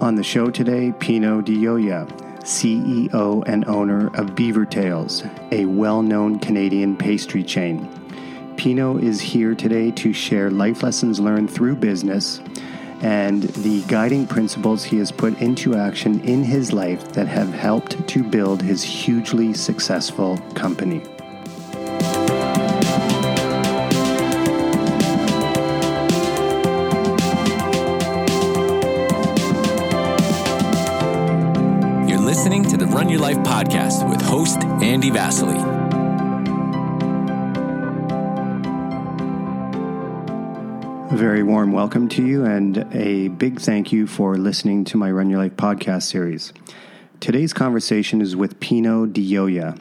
On the show today, Pino Di Ioia, CEO and owner of Beaver Tails, a well known Canadian pastry chain. Pino is here today to share life lessons learned through business and the guiding principles he has put into action in his life that have helped to build his hugely successful company. Podcast with host Andy Vasily. A very warm welcome to you and a big thank you for listening to my Run Your Life podcast series. Today's conversation is with Pino Di Ioia.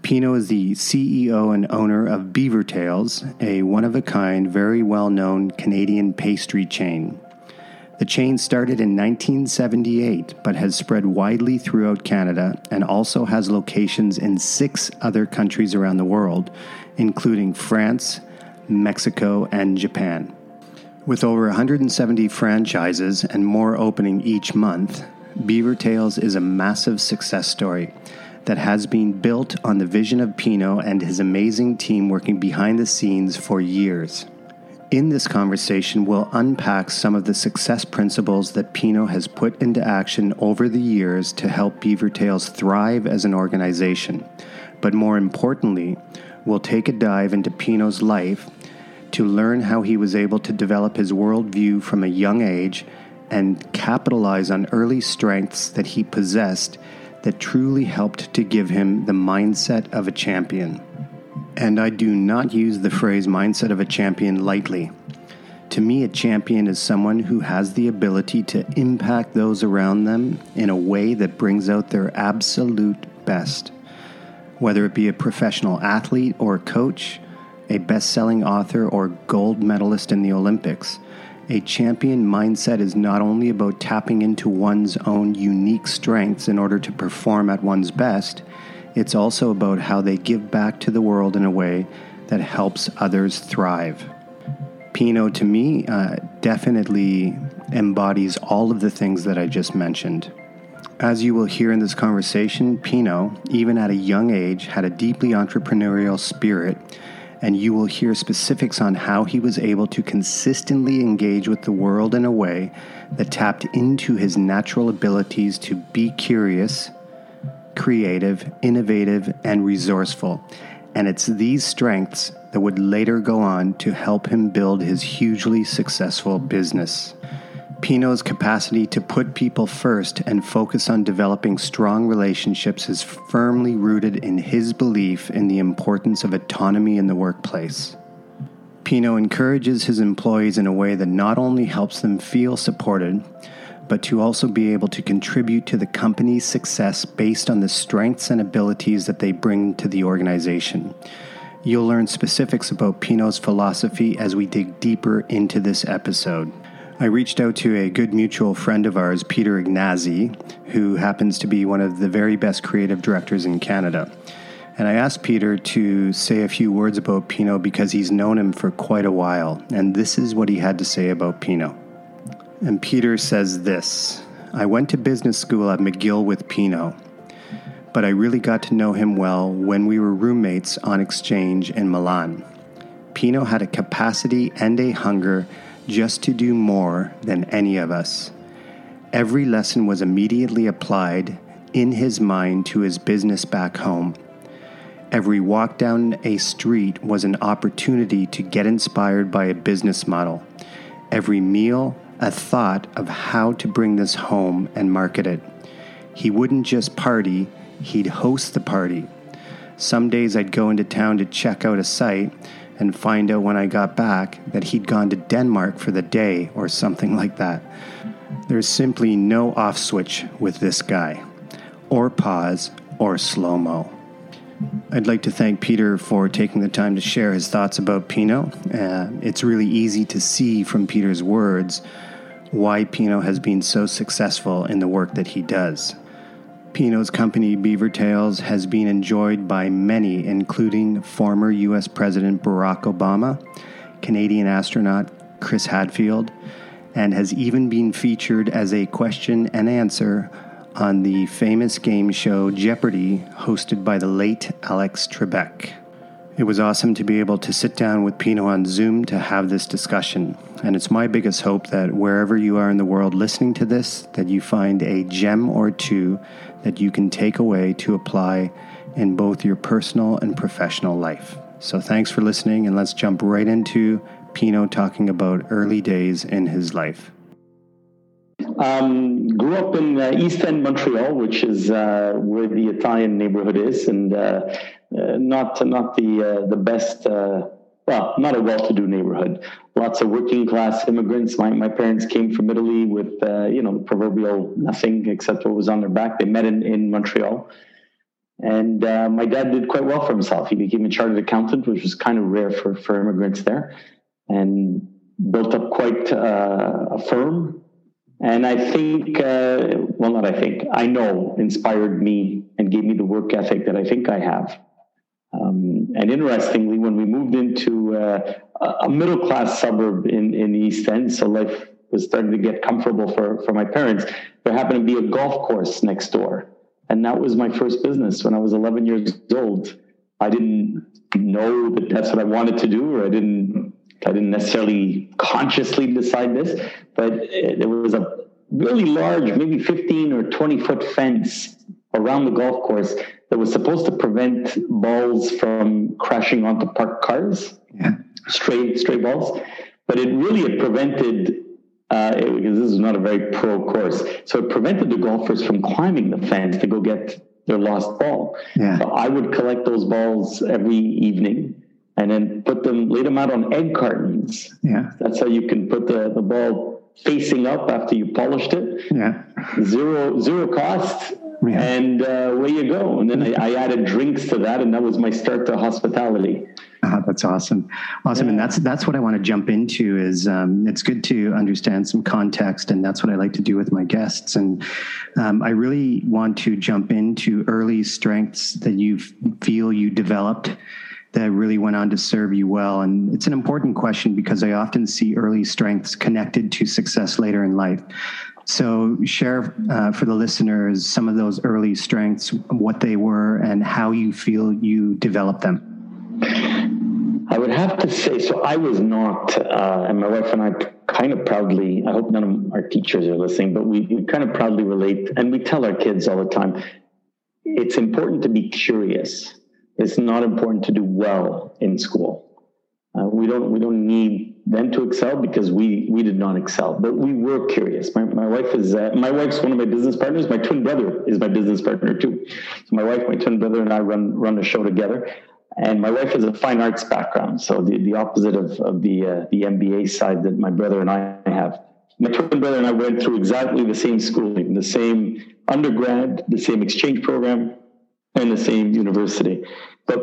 Pino is the CEO and owner of Beaver Tails, a one of a kind, very well known Canadian pastry chain. The chain started in 1978 but has spread widely throughout Canada and also has locations in six other countries around the world, including France, Mexico, and Japan. With over 170 franchises and more opening each month, Beaver Tails is a massive success story that has been built on the vision of Pino and his amazing team working behind the scenes for years. In this conversation, we'll unpack some of the success principles that Pino has put into action over the years to help Beaver Tails thrive as an organization. But more importantly, we'll take a dive into Pino's life to learn how he was able to develop his worldview from a young age and capitalize on early strengths that he possessed that truly helped to give him the mindset of a champion. And I do not use the phrase mindset of a champion lightly. To me, a champion is someone who has the ability to impact those around them in a way that brings out their absolute best. Whether it be a professional athlete or coach, a best selling author, or gold medalist in the Olympics, a champion mindset is not only about tapping into one's own unique strengths in order to perform at one's best it's also about how they give back to the world in a way that helps others thrive. Pino, to me, uh, definitely embodies all of the things that I just mentioned. As you will hear in this conversation, Pino, even at a young age, had a deeply entrepreneurial spirit, and you will hear specifics on how he was able to consistently engage with the world in a way that tapped into his natural abilities to be curious, creative, innovative, and resourceful. And it's these strengths that would later go on to help him build his hugely successful business. Pino's capacity to put people first and focus on developing strong relationships is firmly rooted in his belief in the importance of autonomy in the workplace. Pino encourages his employees in a way that not only helps them feel supported, but to also be able to contribute to the company's success based on the strengths and abilities that they bring to the organization. You'll learn specifics about Pino's philosophy as we dig deeper into this episode. I reached out to a good mutual friend of ours, Peter Ignazi, who happens to be one of the very best creative directors in Canada. And I asked Peter to say a few words about Pino because he's known him for quite a while. And this is what he had to say about Pino. And Peter says this I went to business school at McGill with Pino, but I really got to know him well when we were roommates on exchange in Milan. Pino had a capacity and a hunger just to do more than any of us. Every lesson was immediately applied in his mind to his business back home. Every walk down a street was an opportunity to get inspired by a business model. Every meal, a thought of how to bring this home and market it. He wouldn't just party, he'd host the party. Some days I'd go into town to check out a site and find out when I got back that he'd gone to Denmark for the day or something like that. There's simply no off switch with this guy, or pause, or slow mo. I'd like to thank Peter for taking the time to share his thoughts about Pino. Uh, it's really easy to see from Peter's words why Pino has been so successful in the work that he does. Pino's company, Beaver Tails, has been enjoyed by many, including former U.S. President Barack Obama, Canadian astronaut Chris Hadfield, and has even been featured as a question and answer on the famous game show Jeopardy, hosted by the late Alex Trebek. It was awesome to be able to sit down with Pino on Zoom to have this discussion. And it's my biggest hope that wherever you are in the world listening to this, that you find a gem or two that you can take away to apply in both your personal and professional life. So thanks for listening, and let's jump right into Pino talking about early days in his life. Um, grew up in uh, East End, Montreal, which is uh, where the Italian neighborhood is, and uh, uh not not the uh, the best. Uh, well, not a well-to-do neighborhood. Lots of working-class immigrants. My, my parents came from Italy with you know the proverbial nothing except what was on their back. They met in, in Montreal, and my dad did quite well for himself. He became a chartered accountant, which was kind of rare for for immigrants there, and built up quite a firm and I think, uh, well, not I think, I know inspired me and gave me the work ethic that I think I have. Um, and interestingly, when we moved into uh, a middle class suburb in, in the East End, so life was starting to get comfortable for, for my parents, there happened to be a golf course next door. And that was my first business when I was 11 years old. I didn't know that that's what I wanted to do, or I didn't I didn't necessarily consciously decide this, but there was a really large, maybe 15 or 20 foot fence around the golf course that was supposed to prevent balls from crashing onto parked cars, yeah. stray stray balls. But it really it prevented uh, it, because this is not a very pro course, so it prevented the golfers from climbing the fence to go get their lost ball. Yeah. So I would collect those balls every evening and then put them, lay them out on egg cartons. Yeah. That's how you can put the, the ball facing up after you polished it. Yeah. Zero, zero cost. Yeah. And uh, away you go. And then I, I, added drinks to that, and that was my start to hospitality. Uh, that's awesome, awesome, yeah. and that's that's what I want to jump into. Is um, it's good to understand some context, and that's what I like to do with my guests. And um, I really want to jump into early strengths that you feel you developed that really went on to serve you well? And it's an important question because I often see early strengths connected to success later in life. So, share uh, for the listeners some of those early strengths, what they were, and how you feel you developed them. I would have to say, so I was not, uh, and my wife and I kind of proudly, I hope none of our teachers are listening, but we, we kind of proudly relate, and we tell our kids all the time it's important to be curious it's not important to do well in school. Uh, we don't we don't need them to excel because we we did not excel, but we were curious. My, my wife is uh, my wife's one of my business partners. My twin brother is my business partner too. So my wife, my twin brother, and I run run a show together. And my wife has a fine arts background, so the, the opposite of, of the uh, the MBA side that my brother and I have. My twin brother and I went through exactly the same schooling, the same undergrad, the same exchange program, and the same university. But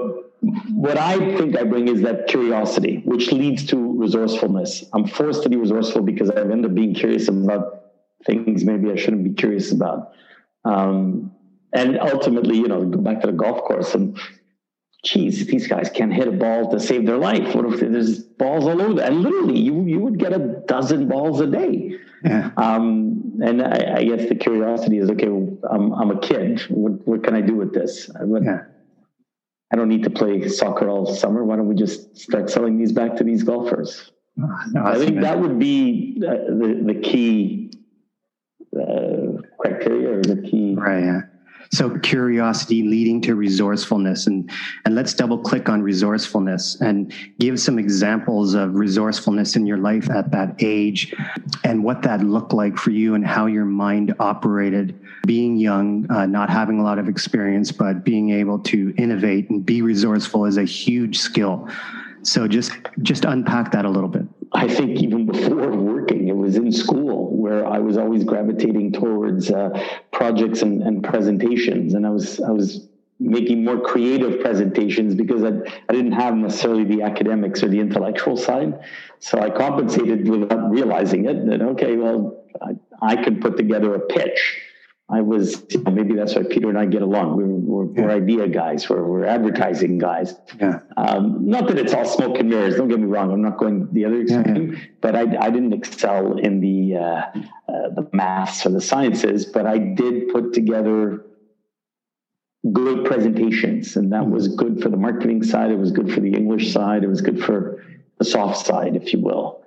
what I think I bring is that curiosity, which leads to resourcefulness. I'm forced to be resourceful because I end up being curious about things maybe I shouldn't be curious about. Um, and ultimately, you know, go back to the golf course and geez, these guys can't hit a ball to save their life. What if there's balls all over? And literally, you you would get a dozen balls a day. Yeah. Um, and I, I, guess the curiosity is okay. I'm, I'm a kid. What, what can I do with this? What, yeah. I don't need to play soccer all summer. Why don't we just start selling these back to these golfers? No, I think that would be uh, the the key uh, criteria or the key. Right. Yeah. So curiosity leading to resourcefulness, and and let's double click on resourcefulness and give some examples of resourcefulness in your life at that age, and what that looked like for you, and how your mind operated being young, uh, not having a lot of experience, but being able to innovate and be resourceful is a huge skill. So just just unpack that a little bit. I think even before working, it was in school where I was always gravitating towards uh, projects and, and, presentations, and I was I was making more creative presentations because I, I didn't have necessarily the academics or the intellectual side. So I compensated without realizing it that okay, well, I, I could put together a pitch I was maybe that's why Peter and I get along. We're, we're, yeah. we're idea guys. We're, we're advertising guys. Yeah. Um, not that it's all smoke and mirrors. Don't get me wrong. I'm not going the other extreme. Yeah, yeah. But I, I didn't excel in the uh, uh, the maths or the sciences. But I did put together good presentations, and that mm-hmm. was good for the marketing side. It was good for the English side. It was good for the soft side, if you will.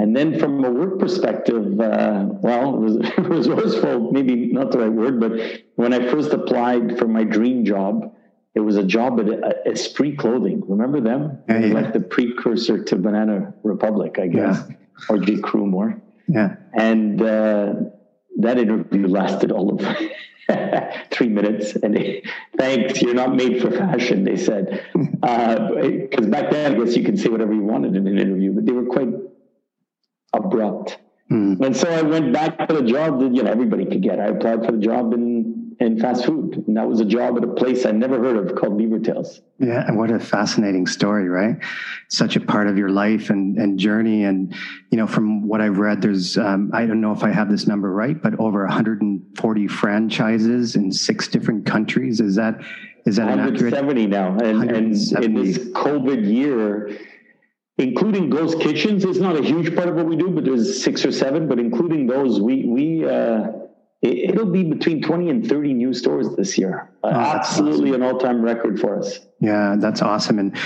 And then from a work perspective, uh, well, it was resourceful, maybe not the right word, but when I first applied for my dream job, it was a job at Esprit Clothing. Remember them? Yeah, yeah. Like the precursor to Banana Republic, I guess, yeah. or J. Crew more. Yeah. And uh, that interview lasted all of three minutes. And they, thanks, you're not made for fashion, they said. Because uh, back then, I guess you can say whatever you wanted in an interview, but they were quite abrupt. Mm. And so I went back to the job that you know everybody could get. I applied for the job in in fast food, and that was a job at a place I never heard of called Beaver Tails. Yeah, and what a fascinating story, right? Such a part of your life and and journey, and you know, from what I've read, there's um, I don't know if I have this number right, but over 140 franchises in six different countries. Is that is that 170 now, and, and in this COVID year including ghost kitchens is not a huge part of what we do, but there's six or seven. But including those, we we uh, it, will be between twenty and thirty new stores this year. Uh, oh, absolutely awesome. an all time record for us. Yeah, that's awesome. And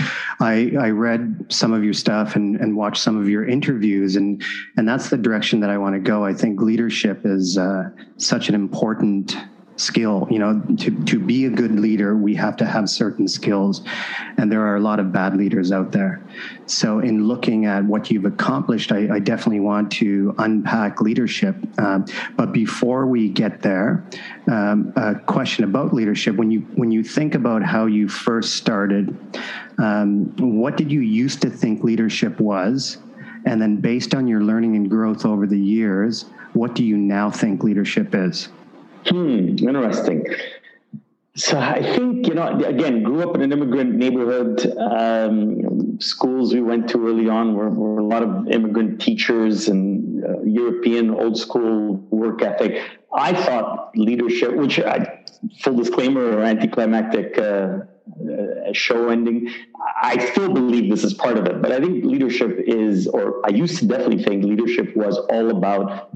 I I read some of your stuff and and watched some of your interviews, and and that's the direction that I want to go. I think leadership is uh, such an important skill you know to to be a good leader we have to have certain skills. And there are a lot of bad leaders out there. So in looking at what you've accomplished i, I definitely want to unpack leadership. Um, but before we get there um, a question about leadership. When you when you think about how you first started um, what did you used to think leadership was? And then based on your learning and growth over the years what do you now think leadership is Hmm, interesting. So I think you know again grew up in an immigrant neighborhood. Um, schools we went to early on were, were a lot of immigrant teachers and uh, European old school work ethic. I thought leadership, which I, full disclaimer or anticlimactic uh, uh, show ending, I still believe this is part of it. But I think leadership is, or I used to definitely think leadership was all about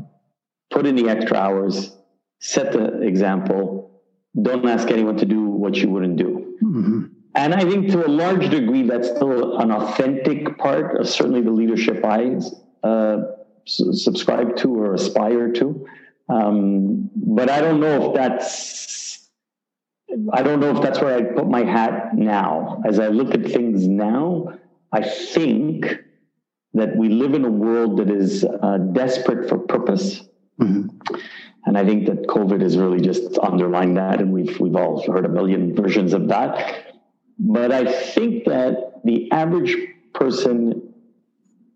put in the extra hours, set the example. Don't ask anyone to do what you wouldn't do. Mm-hmm. And I think to a large degree, that's still an authentic part of certainly the leadership I uh, subscribe to or aspire to. Um, but I don't know if that's, I don't know if that's where I put my hat now. As I look at things now, I think that we live in a world that is uh, desperate for purpose. Mm-hmm. And I think that COVID has really just underlined that, and we've we've all heard a million versions of that. But I think that the average person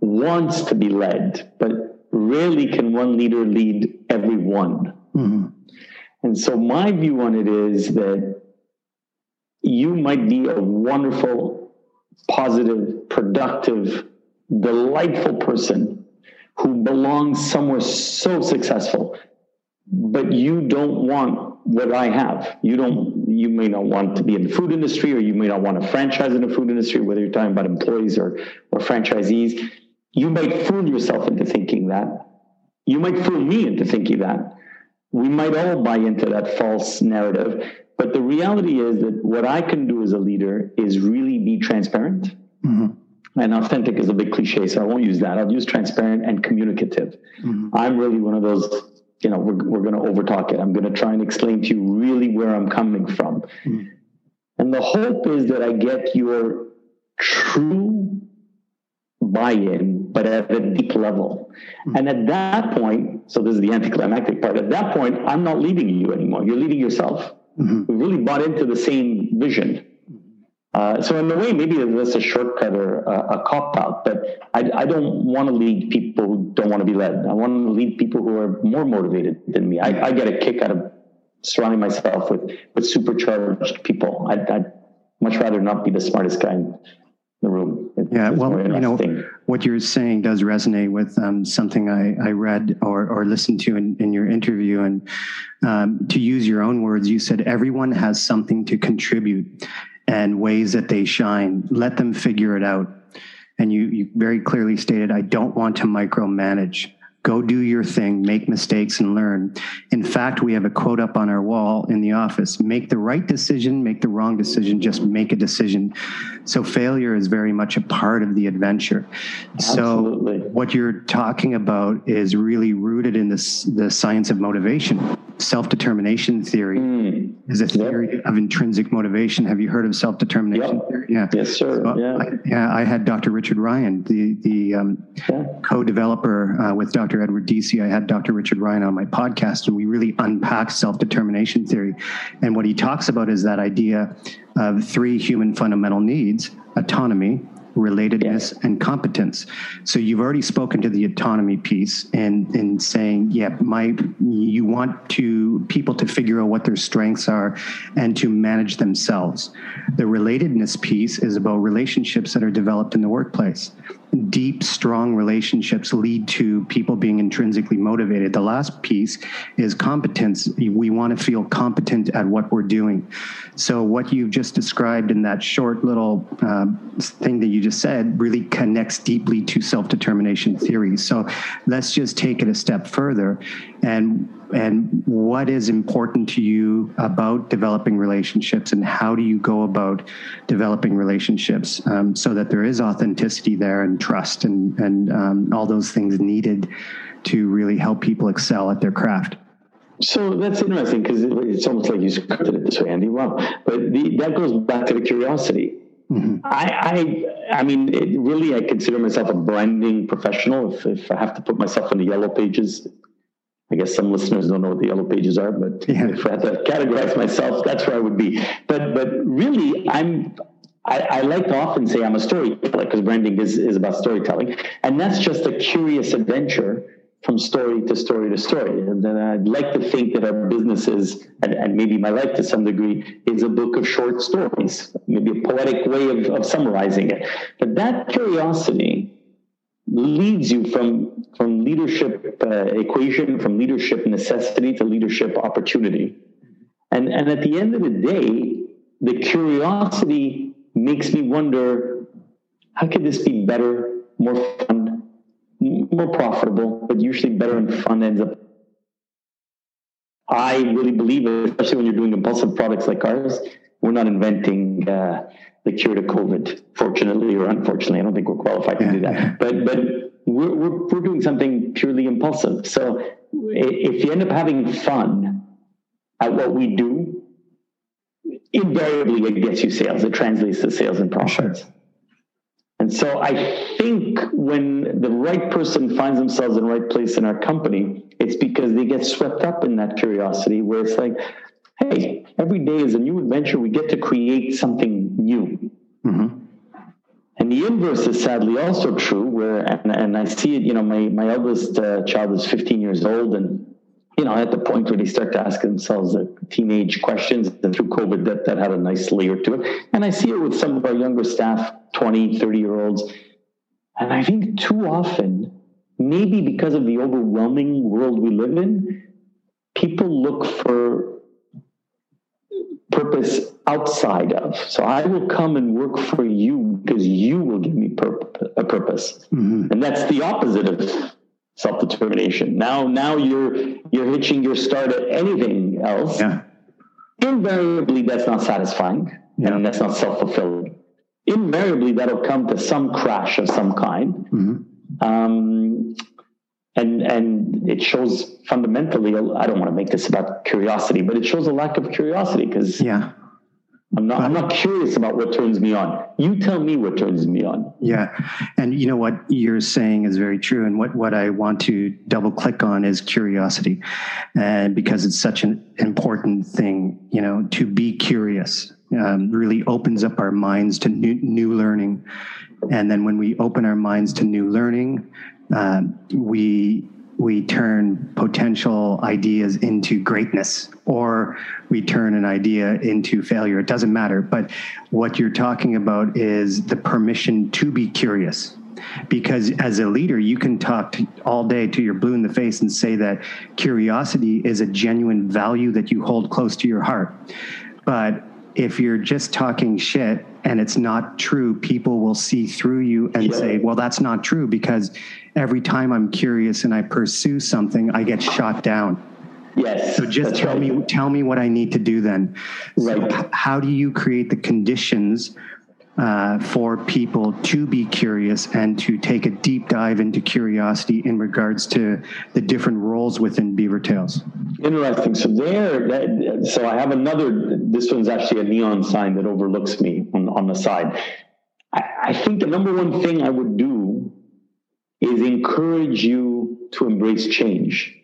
wants to be led, but rarely can one leader lead everyone. Mm-hmm. And so my view on it is that you might be a wonderful, positive, productive, delightful person who belongs somewhere so successful but you don't want what I have. You don't. You may not want to be in the food industry, or you may not want to franchise in the food industry. Whether you're talking about employees or or franchisees, you might fool yourself into thinking that. You might fool me into thinking that. We might all buy into that false narrative. But the reality is that what I can do as a leader is really be transparent. Mm-hmm. And authentic is a big cliche, so I won't use that. I'll use transparent and communicative. Mm-hmm. I'm really one of those you know, we're, we're going to overtalk it. I'm going to try and explain to you really where I'm coming from. Mm. And the hope is that I get your true buy in, but at a deep level. Mm. And at that point, so this is the anticlimactic part, at that point, I'm not leading you anymore. You're leading yourself. Mm-hmm. We really bought into the same vision. Uh, so in a way, maybe that's a shortcut or a, a cop out, but I, I don't want to lead people who don't want to be led. I want to lead people who are more motivated than me. I, I get a kick out of surrounding myself with, with supercharged people. I'd, I'd, much rather not be the smartest guy in the room. It, Yeah, well, you know, what you're saying does resonate with um, something I, I read or, or listened to in, in your interview. And um, to use your own words, you said everyone has something to contribute and ways that they shine. Let them figure it out. And you, you very clearly stated, I don't want to micromanage. Go do your thing, make mistakes, and learn. In fact, we have a quote up on our wall in the office make the right decision, make the wrong decision, just make a decision. So, failure is very much a part of the adventure. Absolutely. So, what you're talking about is really rooted in this, the science of motivation. Self determination theory mm. is a theory yep. of intrinsic motivation. Have you heard of self determination yep. theory? Yeah. Yes, sir. So yeah. I, yeah. I had Dr. Richard Ryan, the, the um, yeah. co developer uh, with Dr. Dr. Edward Deci, I had Dr. Richard Ryan on my podcast, and we really unpacked self determination theory. And what he talks about is that idea of three human fundamental needs autonomy, relatedness and competence. So you've already spoken to the autonomy piece and in saying, yeah, my you want to people to figure out what their strengths are and to manage themselves. The relatedness piece is about relationships that are developed in the workplace. Deep, strong relationships lead to people being intrinsically motivated. The last piece is competence. We want to feel competent at what we're doing. So, what you've just described in that short little uh, thing that you just said really connects deeply to self determination theory. So let's just take it a step further. And, and what is important to you about developing relationships and how do you go about developing relationships um, so that there is authenticity there and trust and, and um, all those things needed to really help people excel at their craft? So that's interesting because it's almost like you scripted it this way, Andy. Wow. But the, that goes back to the curiosity Mm-hmm. I, I, I mean, it, really, I consider myself a branding professional. If, if I have to put myself in the yellow pages, I guess some listeners don't know what the yellow pages are, but yeah. if I had to categorize myself, that's where I would be. But, but really, I'm. I, I like to often say I'm a storyteller because branding is, is about storytelling, and that's just a curious adventure from story to story to story. And then I'd like to think that our businesses, and, and, maybe my life to some degree, is a book of short stories, maybe a poetic way of, of summarizing it. But that curiosity leads you from, from leadership uh, equation, from leadership necessity to leadership opportunity. And, and at the end of the day, the curiosity makes me wonder how could this be better, more fun, more profitable, but usually better and fun ends up. I really believe, especially when you're doing impulsive products like ours, we're not inventing uh, the cure to COVID. Fortunately or unfortunately, I don't think we're qualified to do that. But but we're, we're, we're doing something purely impulsive. So if you end up having fun at what we do, invariably it gets you sales. It translates to sales and profits. Sure. And so I think when the right person finds themselves in the right place in our company, it's because they get swept up in that curiosity where it's like, hey, every day is a new adventure. We get to create something new. Mm-hmm. And the inverse is sadly also true, where, and, and I see it, you know, my, my eldest uh, child is 15 years old and you know, at the point where they start to ask themselves the teenage questions, and through COVID, that, that had a nice layer to it. And I see it with some of our younger staff, 20, 30 year olds. And I think too often, maybe because of the overwhelming world we live in, people look for purpose outside of. So I will come and work for you because you will give me purpose, a purpose. Mm-hmm. And that's the opposite of self-determination. Now, now you're you're hitching your start at anything else. Yeah. Invariably, that's not satisfying, yeah. and that's not self-fulfilling. Invariably, that'll come to some crash of some kind, mm-hmm. um, and and it shows fundamentally. I don't want to make this about curiosity, but it shows a lack of curiosity because yeah I'm not, I'm not curious about what turns me on. You tell me what turns me on. Yeah. And you know what you're saying is very true. And what, what I want to double click on is curiosity. And because it's such an important thing, you know, to be curious um, really opens up our minds to new, new learning. And then when we open our minds to new learning, um, we we turn potential ideas into greatness or we turn an idea into failure. It doesn't matter. But what you're talking about is the permission to be curious. Because as a leader, you can talk to, all day to your blue in the face and say that curiosity is a genuine value that you hold close to your heart. But if you're just talking shit and it's not true, people will see through you and yeah. say, well, that's not true because every time I'm curious and I pursue something, I get shot down. Yes. So just tell right. me tell me what I need to do then. Right. So how do you create the conditions uh, for people to be curious and to take a deep dive into curiosity in regards to the different roles within Beaver Tails? Interesting. So there, so I have another. This one's actually a neon sign that overlooks me on, on the side. I, I think the number one thing I would do is encourage you to embrace change.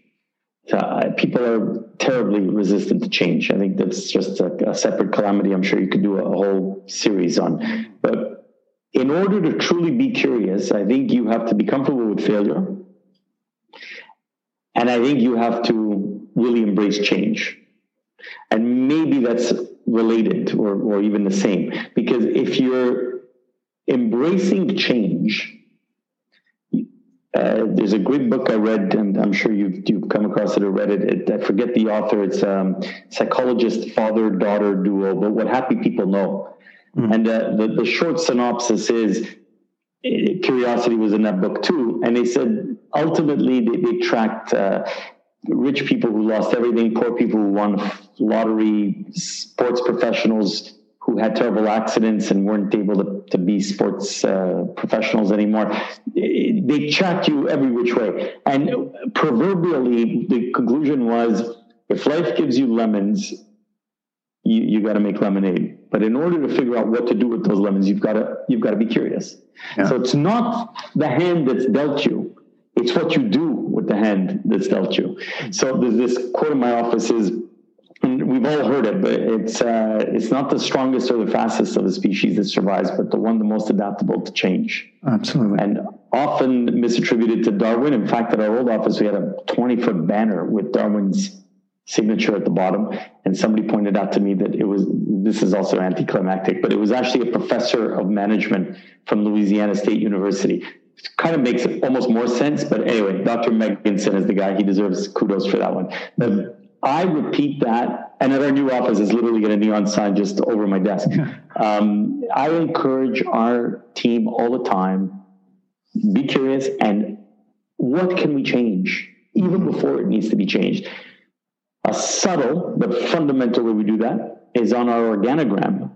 Uh, people are terribly resistant to change. I think that's just a, a, separate calamity. I'm sure you could do a whole series on. But in order to truly be curious, I think you have to be comfortable with failure. And I think you have to really embrace change. And maybe that's related or, or even the same. Because if you're embracing change, uh, there's a great book I read, and I'm sure you've you've come across it or read it. it I forget the author. It's um, psychologist father daughter duo, but what happy people know. Mm-hmm. And uh, the the short synopsis is uh, curiosity was in that book too, and they said ultimately they, they tracked. Uh, rich people who lost everything, poor people who won lottery, sports professionals who had terrible accidents and weren't able to, to be sports uh, professionals anymore. They check you every which way. And proverbially, the conclusion was if life gives you lemons, you, you got to make lemonade. But in order to figure out what to do with those lemons, you've got to you've got to be curious. Yeah. So it's not the hand that's dealt you; it's what you do with the hand that's dealt you. So there's this quote in my office is and we've all heard it, but it's uh, it's not the strongest or the fastest of the species that survives, but the one the most adaptable to change. Absolutely. And often misattributed to Darwin. In fact, at our old office, we had a 20 foot banner with Darwin's signature at the bottom. And somebody pointed out to me that it was, this is also anticlimactic, but it was actually a professor of management from Louisiana State University. It kind of makes almost more sense. But anyway, Dr. Megginson is the guy. He deserves kudos for that one. The, I repeat that, and at our new office is literally got a neon sign just over my desk. Um, I encourage our team all the time: be curious and what can we change, even before it needs to be changed. A subtle but fundamental way we do that is on our organogram,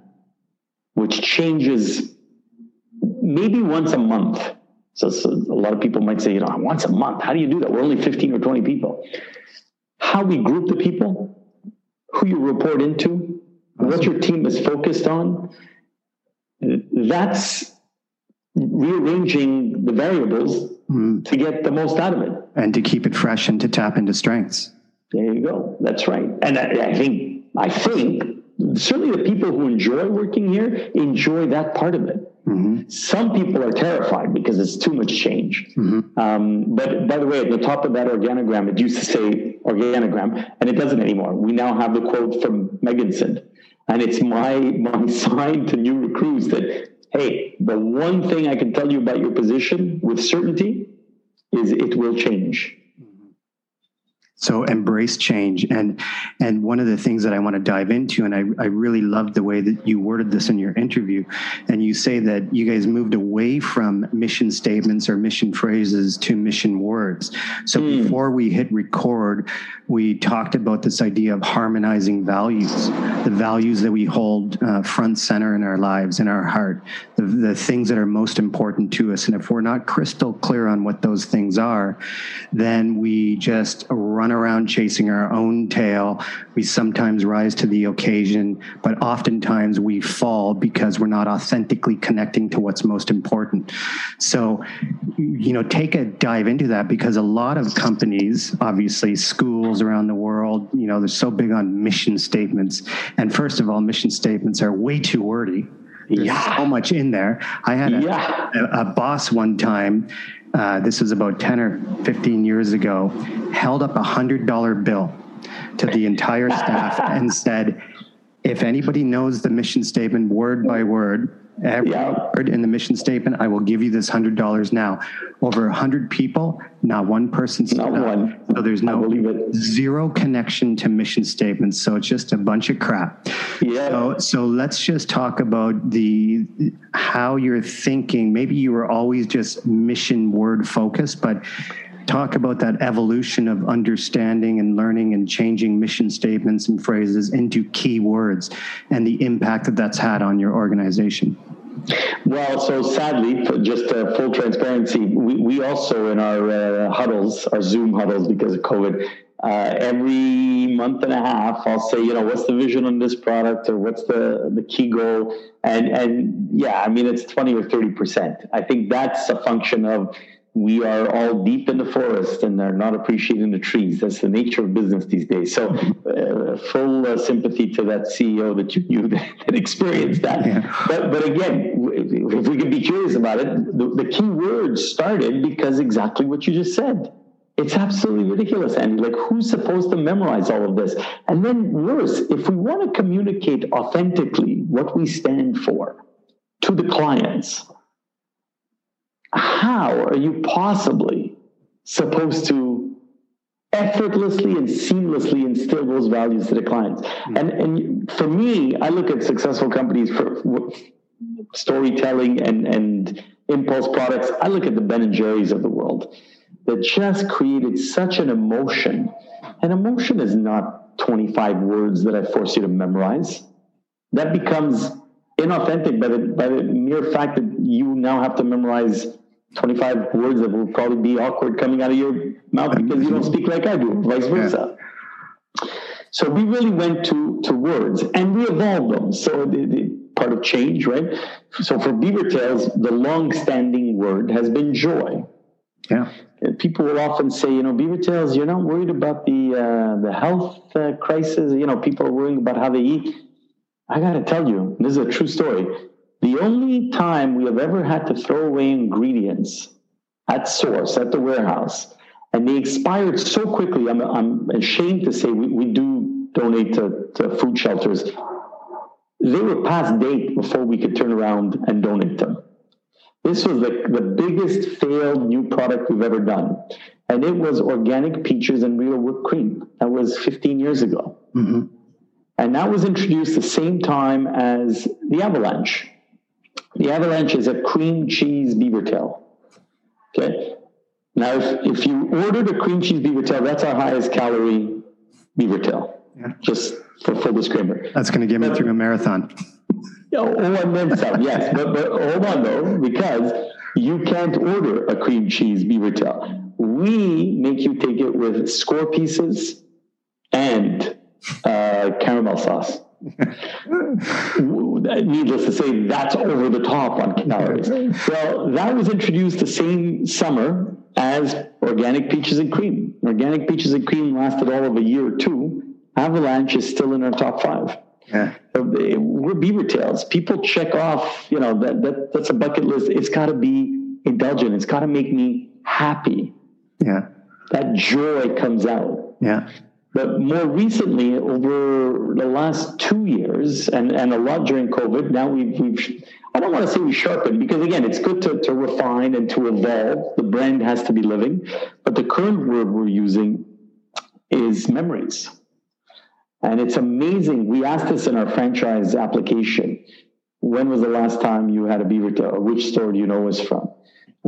which changes maybe once a month. So, so a lot of people might say, you know, once a month. How do you do that? We're only 15 or 20 people how we group the people, who you report into, what your team is focused on. That's rearranging the variables mm. to get the most out of it. And to keep it fresh and to tap into strengths. There you go. That's right. And I, I think, I think certainly the people who enjoy working here enjoy that part of it. Mm-hmm. Some people are terrified because it's too much change. Mm-hmm. Um, but by the way, at the top of that organogram, it used to say organogram, and it doesn't anymore. We now have the quote from Megginson, and it's my my sign to new recruits that hey, the one thing I can tell you about your position with certainty is it will change. So embrace change. And and one of the things that I want to dive into, and I, I really loved the way that you worded this in your interview. And you say that you guys moved away from mission statements or mission phrases to mission words. So mm. before we hit record, we talked about this idea of harmonizing values, the values that we hold uh, front center in our lives, in our heart, the, the things that are most important to us. And if we're not crystal clear on what those things are, then we just run around chasing our own tail. We sometimes rise to the occasion, but oftentimes we fall because we're not authentically connecting to what's most important. So, you know, take a dive into that because a lot of companies, obviously schools around the world, you know, they're so big on mission statements. And first of all, mission statements are way too wordy. There's yeah. so much in there. I had a, yeah. a, a boss one time uh, this was about 10 or 15 years ago, held up a $100 bill to the entire staff and said, if anybody knows the mission statement word by word, Yeah. word in the mission statement, I will give you this hundred dollars now. Over a hundred people, not one person stood Not up. one. So there's no zero connection to mission statements. So it's just a bunch of crap. Yeah. So, so let's just talk about the how you're thinking. Maybe you were always just mission word focused, but talk about that evolution of understanding and learning and changing mission statements and phrases into key words and the impact that that's had on your organization. Well, so sadly, just uh, full transparency, we, we also in our uh, huddles, our Zoom huddles because of COVID, uh, every month and a half, I'll say, you know, what's the vision on this product or what's the, the key goal? And, and yeah, I mean, it's 20 or 30%. I think that's a function of we are all deep in the forest and are not appreciating the trees. That's the nature of business these days. So, uh, full uh, sympathy to that CEO that you knew that, that experienced that. Yeah. But, but again, if we can be curious about it, the, the key words started because exactly what you just said. It's absolutely ridiculous, Andy. Like, who's supposed to memorize all of this? And then, worse, if we want to communicate authentically what we stand for to the clients, how are you possibly supposed to effortlessly and seamlessly instill those values to the clients? Hmm. And and for me, I look at successful companies for storytelling and and impulse products. I look at the Ben and Jerry's of the world that just created such an emotion. And emotion is not 25 words that I force you to memorize. That becomes inauthentic by the by the mere fact that you now have to memorize 25 words that will probably be awkward coming out of your mouth because you don't speak like I do, vice versa. So we really went to to words and we evolved them. So the, the part of change, right? So for Beaver Tails, the long-standing word has been joy. Yeah. People will often say, you know, Beaver Tails, you're not worried about the uh, the health uh, crisis. You know, people are worrying about how they eat. I got to tell you, this is a true story. The only time we have ever had to throw away ingredients at source, at the warehouse, and they expired so quickly, I'm, I'm ashamed to say we, we do donate to, to food shelters. They were past date before we could turn around and donate them. This was the, the biggest failed new product we've ever done. And it was organic peaches and real whipped cream. That was 15 years ago. hmm And that was introduced the same time as the avalanche. The avalanche is a cream cheese beaver tail. Okay. Now, if, if you ordered a cream cheese beaver tail, that's our highest calorie beaver tail. Yeah. Just for full disclaimer. That's going to get me through a marathon. Oh, oh, and then some, yes. But, but hold on though, because you can't order a cream cheese beaver tail. We make you take it with Skor pieces and uh, caramel sauce. Needless to say, that's over the top on calories. Well, that was introduced the same summer as organic peaches and cream. Organic peaches and cream lasted all of a year or two. Avalanche is still in our top five. Yeah. Eh, we're beaver tails. People check off, you know, that, that that's a bucket list. It's got to be indulgent. It's got to make me happy. Yeah. That joy comes out. Yeah. But more recently, over the last two years, and, and a lot during COVID, now we've, we've I don't want to say we sharpened because again, it's good to, to refine and to evolve. The brand has to be living. But the current word we're using is memories. And it's amazing. We asked this in our franchise application. When was the last time you had a beaver tail? Or which store do you know it's from?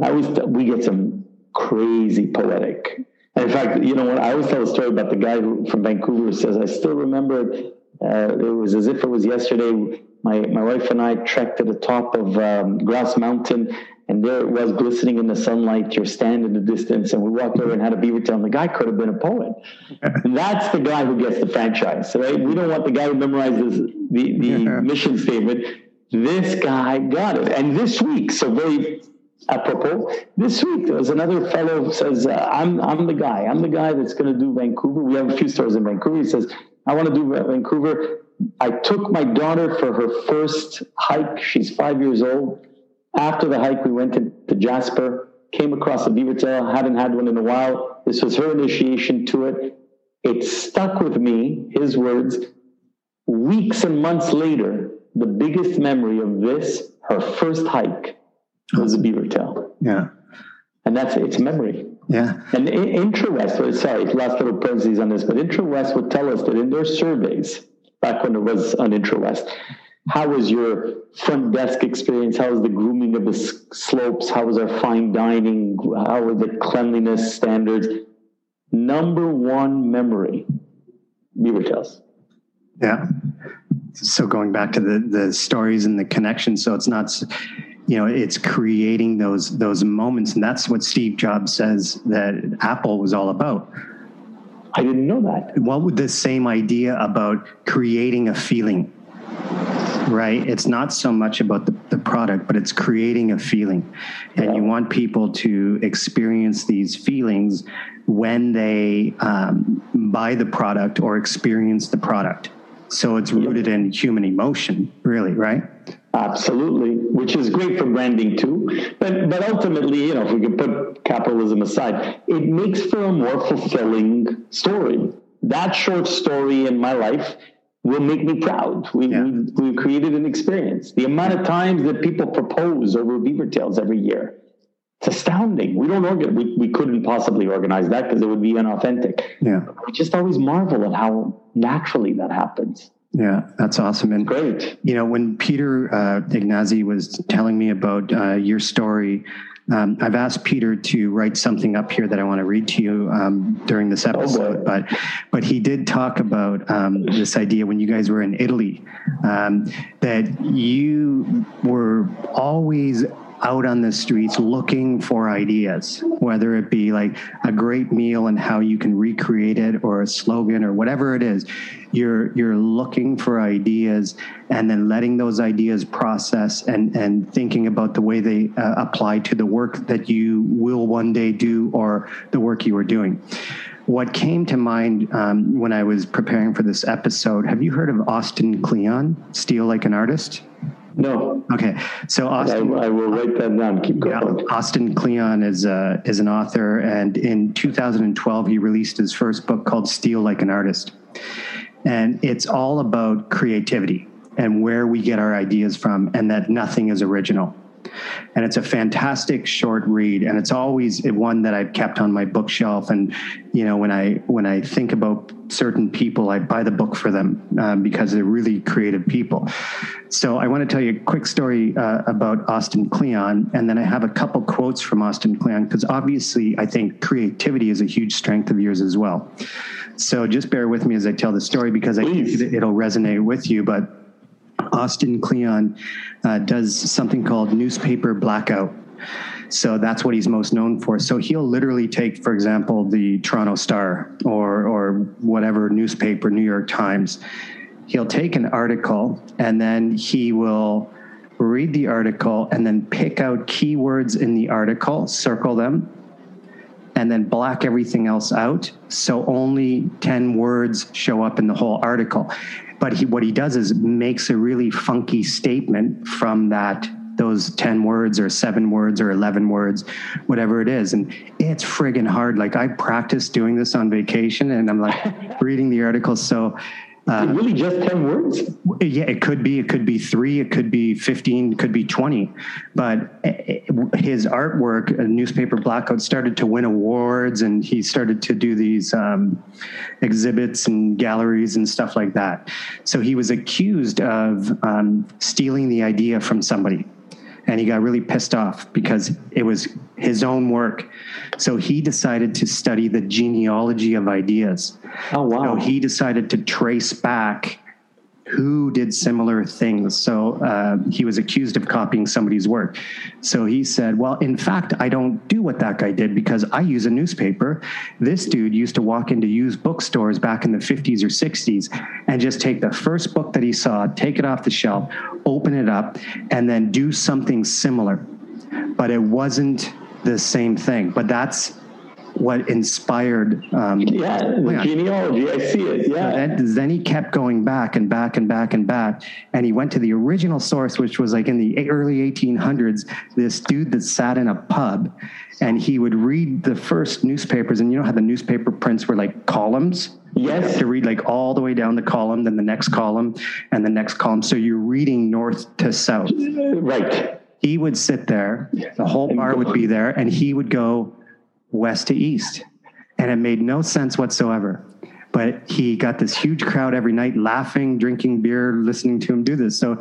I always, we get some crazy poetic. In fact, you know what? I always tell a story about the guy who, from Vancouver who says, I still remember uh, it was as if it was yesterday. My, my wife and I trekked to the top of um, Grouse Mountain, and there it was glistening in the sunlight, your stand in the distance. And we walked over and had a beaver tail, and the guy could have been a poet. and that's the guy who gets the franchise, right? We don't want the guy who memorizes the, the mission statement. This guy got it. And this week, so very apropos, this week there was another fellow says, uh, I'm, I'm the guy. I'm the guy that's going to do Vancouver. We have a few stores in Vancouver. He says, I want to do Vancouver. I took my daughter for her first hike. She's five years old. After the hike, we went to, to Jasper, came across a beaver tail, hadn't had one in a while. This was her initiation to it. It stuck with me, his words. Weeks and months later, the biggest memory of this, her first hike, was a beaver tail. Yeah. And that's it's memory. Yeah. And IntraWest, sorry, last little parentheses on this, but IntraWest would tell us that in their surveys, back when it was on IntraWest, how was your front desk experience? How was the grooming of the slopes? How was our fine dining? How were the cleanliness standards? Number one memory, beaver tails. Yeah. So going back to the the stories and the connection, so it's not, you know, it's creating those those moments, and that's what Steve Jobs says that Apple was all about. I didn't know that. What would the same idea about creating a feeling? Right. It's not so much about the, the product, but it's creating a feeling. And you want people to experience these feelings when they um, buy the product or experience the product. So it's rooted in human emotion, really, right? Absolutely, which is great for branding too. But but ultimately, you know, if we could put capitalism aside, it makes for a more fulfilling story. That short story in my life will make me proud. We, Yeah. we, we created an experience. The amount of times that people propose over beaver tails every year, it's astounding. We don't organize, we, we couldn't possibly organize that because it would be unauthentic. Yeah. We just always marvel at how naturally that happens. Yeah. That's awesome. And Great. You know, when Peter uh, Ignazi was telling me about uh, your story, um, I've asked Peter to write something up here that I want to read to you um, during this episode. boy. but but he did talk about um, this idea when you guys were in Italy um, that you were always out on the streets looking for ideas, whether it be like a great meal and how you can recreate it or a slogan or whatever it is. You're you're looking for ideas and then letting those ideas process and and thinking about the way they uh, apply to the work that you will one day do or the work you are doing. What came to mind um, when I was preparing for this episode? Have you heard of Austin Kleon, Steal Like an Artist? No, Okay, so Austin, I will write that down. Keep yeah, going. Austin Kleon is uh, is an author, and in 2012 he released his first book called "Steal Like an Artist," and it's all about creativity and where we get our ideas from, and that nothing is original. And it's a fantastic short read, and it's always one that I've kept on my bookshelf. And you know, when I when I think about certain people, I buy the book for them um, because they're really creative people. So I want to tell you a quick story uh, about Austin Kleon, and then I have a couple quotes from Austin Kleon because obviously I think creativity is a huge strength of yours as well. So just bear with me as I tell the story because I think it'll resonate with you. But Austin Kleon uh, does something called newspaper blackout. So that's what he's most known for. So he'll literally take, for example, the Toronto Star or or whatever newspaper, New York Times. He'll take an article and then he will read the article and then pick out keywords in the article, circle them, and then black everything else out. So only 10 words show up in the whole article. But he, what he does is makes a really funky statement from that those 10 words or seven words or 11 words, whatever it is. And it's friggin' hard. Like I practiced doing this on vacation and I'm like reading the article. So, uh, really just 10 words? yeah, it could be. It could be three. It could be fifteen. It could be twenty. But eh, eh, his artwork, newspaper blackout, started to win awards, and he started to do these um, exhibits and galleries and stuff like that. So he was accused of um, stealing the idea from somebody, and he got really pissed off because it was his own work. So he decided to study the genealogy of ideas. Oh, wow. So he decided to trace back who did similar things. So uh, he was accused of copying somebody's work. So he said, Well, in fact, I don't do what that guy did because I use a newspaper. This dude used to walk into used bookstores back in the 50s or 60s and just take the first book that he saw, take it off the shelf, open it up, and then do something similar. But it wasn't the same thing. But that's what inspired. Um, yeah, the genealogy. I see it. Yeah. Then, he kept going back and back and back and back, and he went to the original source, which was like in the early 1800s. This dude that sat in a pub, and he would read the first newspapers, and you know how the newspaper prints were like columns. Yes. To read like all the way down the column, then the next column, and the next column. So you're reading north to south. Right. He would sit there. The whole bar would be there, and he would go west to east. And it made no sense whatsoever. But he got this huge crowd every night laughing, drinking beer, listening to him do this. So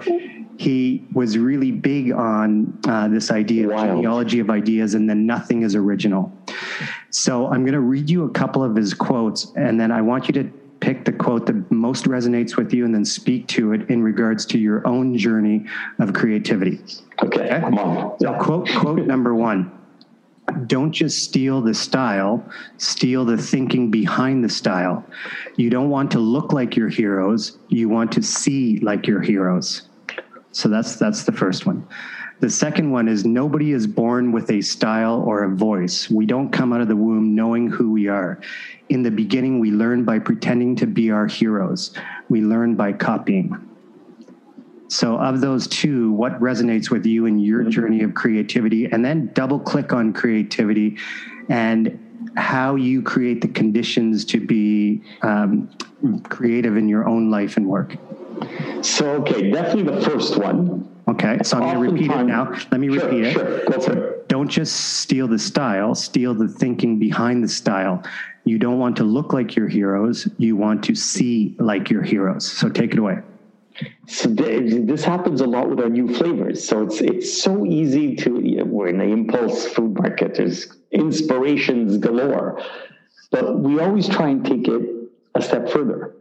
he was really big on uh, this idea of genealogy of ideas and then nothing is original. So I'm going to read you a couple of his quotes, and then I want you to pick the quote that most resonates with you and then speak to it in regards to your own journey of creativity. Okay, okay? come on. So, quote, quote number one don't just steal the style, steal the thinking behind the style. You don't want to look like your heroes, you want to see like your heroes. So that's that's the first one. The second one is nobody is born with a style or a voice. We don't come out of the womb knowing who we are. In the beginning, we learn by pretending to be our heroes. We learn by copying. So, of those two, what resonates with you in your journey of creativity? And then double click on creativity and how you create the conditions to be um, creative in your own life and work. So, okay, definitely the first one. Okay, so I'm going to repeat it now. Let me sure, repeat it. Sure, go for it. Don't just steal the style, steal the thinking behind the style. You don't want to look like your heroes, you want to see like your heroes. So, take it away. So this happens a lot with our new flavors. So it's it's so easy to you know, we're in the impulse food market. There's inspirations galore, but we always try and take it a step further.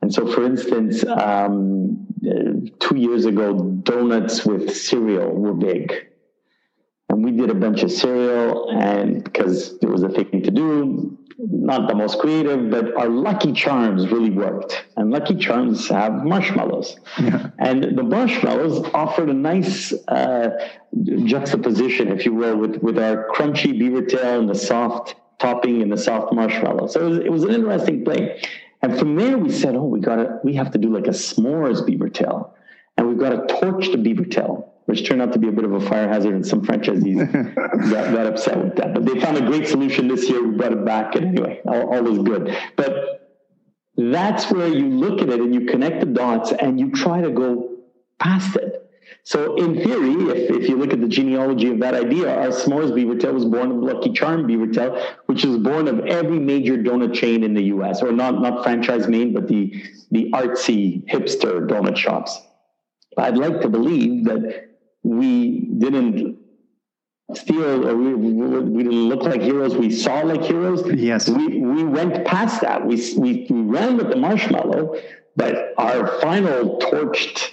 And so, for instance, um, two years ago, donuts with cereal were big, and we did a bunch of cereal, and because it was a thing to do, not the most creative, but our Lucky Charms really worked. And Lucky Charms have marshmallows. Yeah. And the marshmallows offered a nice uh, juxtaposition, if you will, with, with our crunchy beaver tail and the soft topping and the soft marshmallow. So it was, it was an interesting play. And from there, we said, oh, we got to, we have to do like a s'mores beaver tail. And we've got to torch the beaver tail which turned out to be a bit of a fire hazard, and some franchisees got, got, upset with that. But they found a great solution this year. We brought it back, and anyway, all, all was good. But that's where you look at it and you connect the dots and you try to go past it. So, in theory, if, if you look at the genealogy of that idea, our s'mores beaver tail was born of Lucky Charm beaver tail, which is born of every major donut chain in the U.S. or not not franchise main, but the the artsy hipster donut shops. I'd like to believe that we didn't steal or we, we didn't look like heroes. We saw like heroes. Yes. We, we went past that. We, we, we ran with the marshmallow but our final torched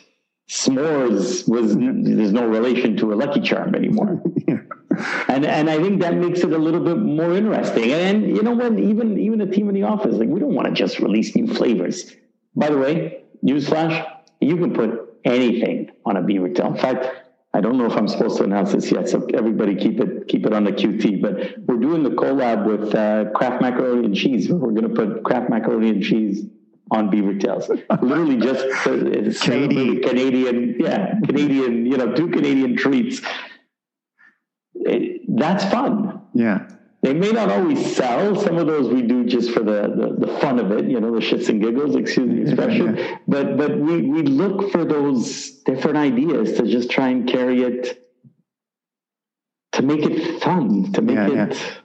s'mores was there's no relation to a lucky charm anymore. Yeah. and and i think that makes it a little bit more interesting. And you know what? Even even a team in the office like we don't want to just release new flavors. By the way newsflash you can put anything on a beaver tail. In fact I don't know if I'm supposed to announce this yet, so everybody keep it keep it on the QT. But we're doing the collab with uh, Kraft Macaroni and Cheese. We're going to put Kraft Macaroni and Cheese on beaver tails. Literally just uh, Canadian, Canadian, yeah, Canadian. You know, two Canadian treats. It, that's fun. Yeah. They may not always sell. Some of those we do just for the, the, the fun of it, you know, the shits and giggles, excuse the expression. But but we, we look for those different ideas to just try and carry it to make it fun, to make yeah, it yeah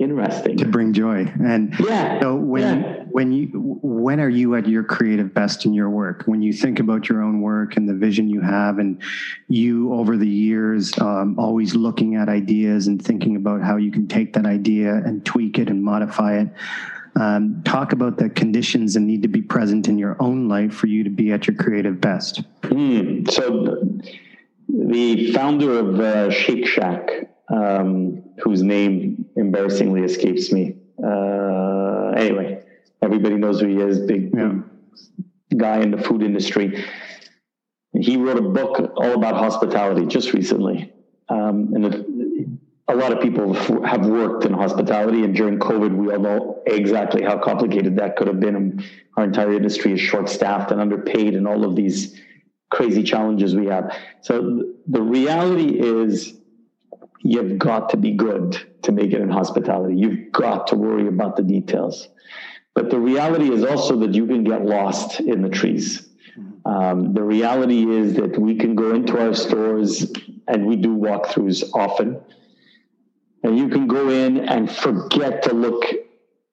interesting to bring joy and yeah so when yeah. when you when are you at your creative best in your work when you think about your own work and the vision you have and you over the years um, always looking at ideas and thinking about how you can take that idea and tweak it and modify it um, talk about the conditions that need to be present in your own life for you to be at your creative best mm. so the founder of uh, shake shack um, whose name embarrassingly escapes me. Uh, anyway, everybody knows who he is. Big, yeah. big guy in the food industry. He wrote a book all about hospitality just recently. Um, and a lot of people have worked in hospitality, and during COVID, we all know exactly how complicated that could have been. Our entire industry is short staffed and underpaid, and all of these crazy challenges we have. So the reality is, you've got to be good to make it in hospitality. You've got to worry about the details. But the reality is also that you can get lost in the trees. Um, the reality is that we can go into our stores and we do walkthroughs often and you can go in and forget to look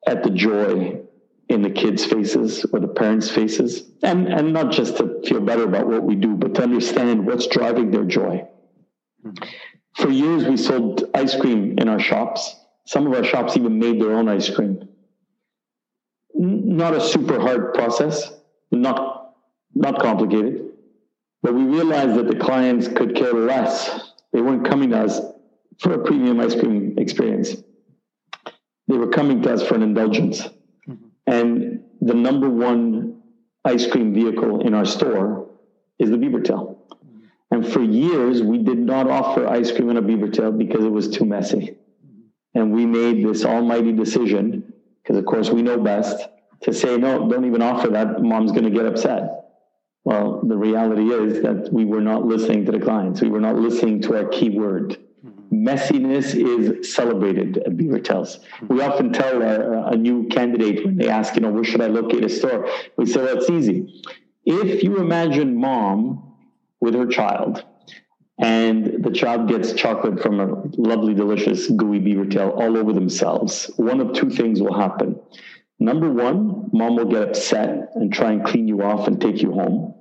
at the joy in the kids' faces or the parents' faces. And, and not just to feel better about what we do, but to understand what's driving their joy. For years, we sold ice cream in our shops. Some of our shops even made their own ice cream. Not a super hard process, not, not complicated. But we realized that the clients could care less. They weren't coming to us for a premium ice cream experience. They were coming to us for an indulgence. Mm-hmm. And the number one ice cream vehicle in our store is the beaver tail. Mm-hmm. And for years, we did not offer ice cream in a beaver tail because it was too messy. Mm-hmm. And we made this almighty decision, because of course we know best, to say, no, don't even offer that. Mom's going to get upset. Well, the reality is that we were not listening to the clients. We were not listening to our keyword messiness is celebrated at Beaver Tails. We often tell a, a, new candidate when they ask, you know, where should I locate a store? We say, well, it's easy. If you imagine mom with her child, and the child gets chocolate from a lovely, delicious, gooey beaver tail all over themselves, one of two things will happen. Number one, mom will get upset and try and clean you off and take you home.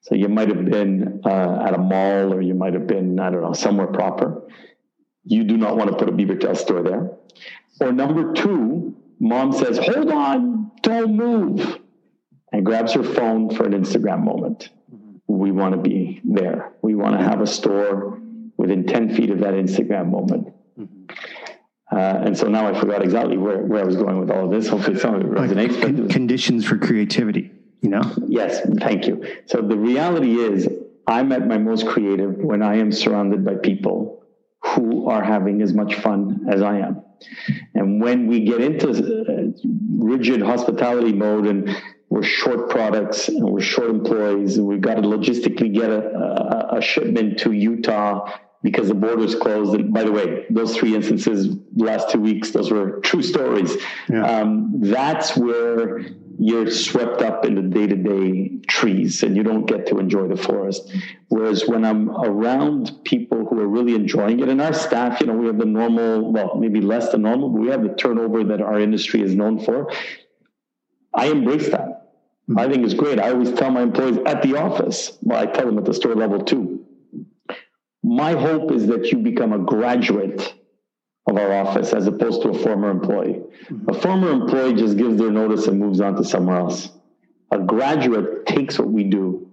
So you might have been uh, at a mall or you might have been, I don't know, somewhere proper. You do not want to put a beaver tail store there. Or number two, mom says, hold on, don't move, and grabs her phone for an Instagram moment. We want to be there. We want to have a store within 10 feet of that Instagram moment. Uh, and so now I forgot exactly where, where I was going with all of this. Hopefully some of it resonates. Con- conditions for creativity you know? Yes, thank you. So the reality is, I'm at my most creative when I am surrounded by people who are having as much fun as I am. And when we get into uh, rigid hospitality mode and we're short products and we're short employees and we've got to logistically get a, a, a shipment to Utah because the borders closed. And by the way, those three instances, last two weeks, those were true stories. Yeah. Um, that's where you're swept up in the day to day trees and you don't get to enjoy the forest. Whereas when I'm around people who are really enjoying it, and our staff, you know, we have the normal, well, maybe less than normal, but we have the turnover that our industry is known for. I embrace that. I think it's great. I always tell my employees at the office, well, I tell them at the store level too. My hope is that you become a graduate of our office as opposed to a former employee. Mm-hmm. A former employee just gives their notice and moves on to somewhere else. A graduate takes what we do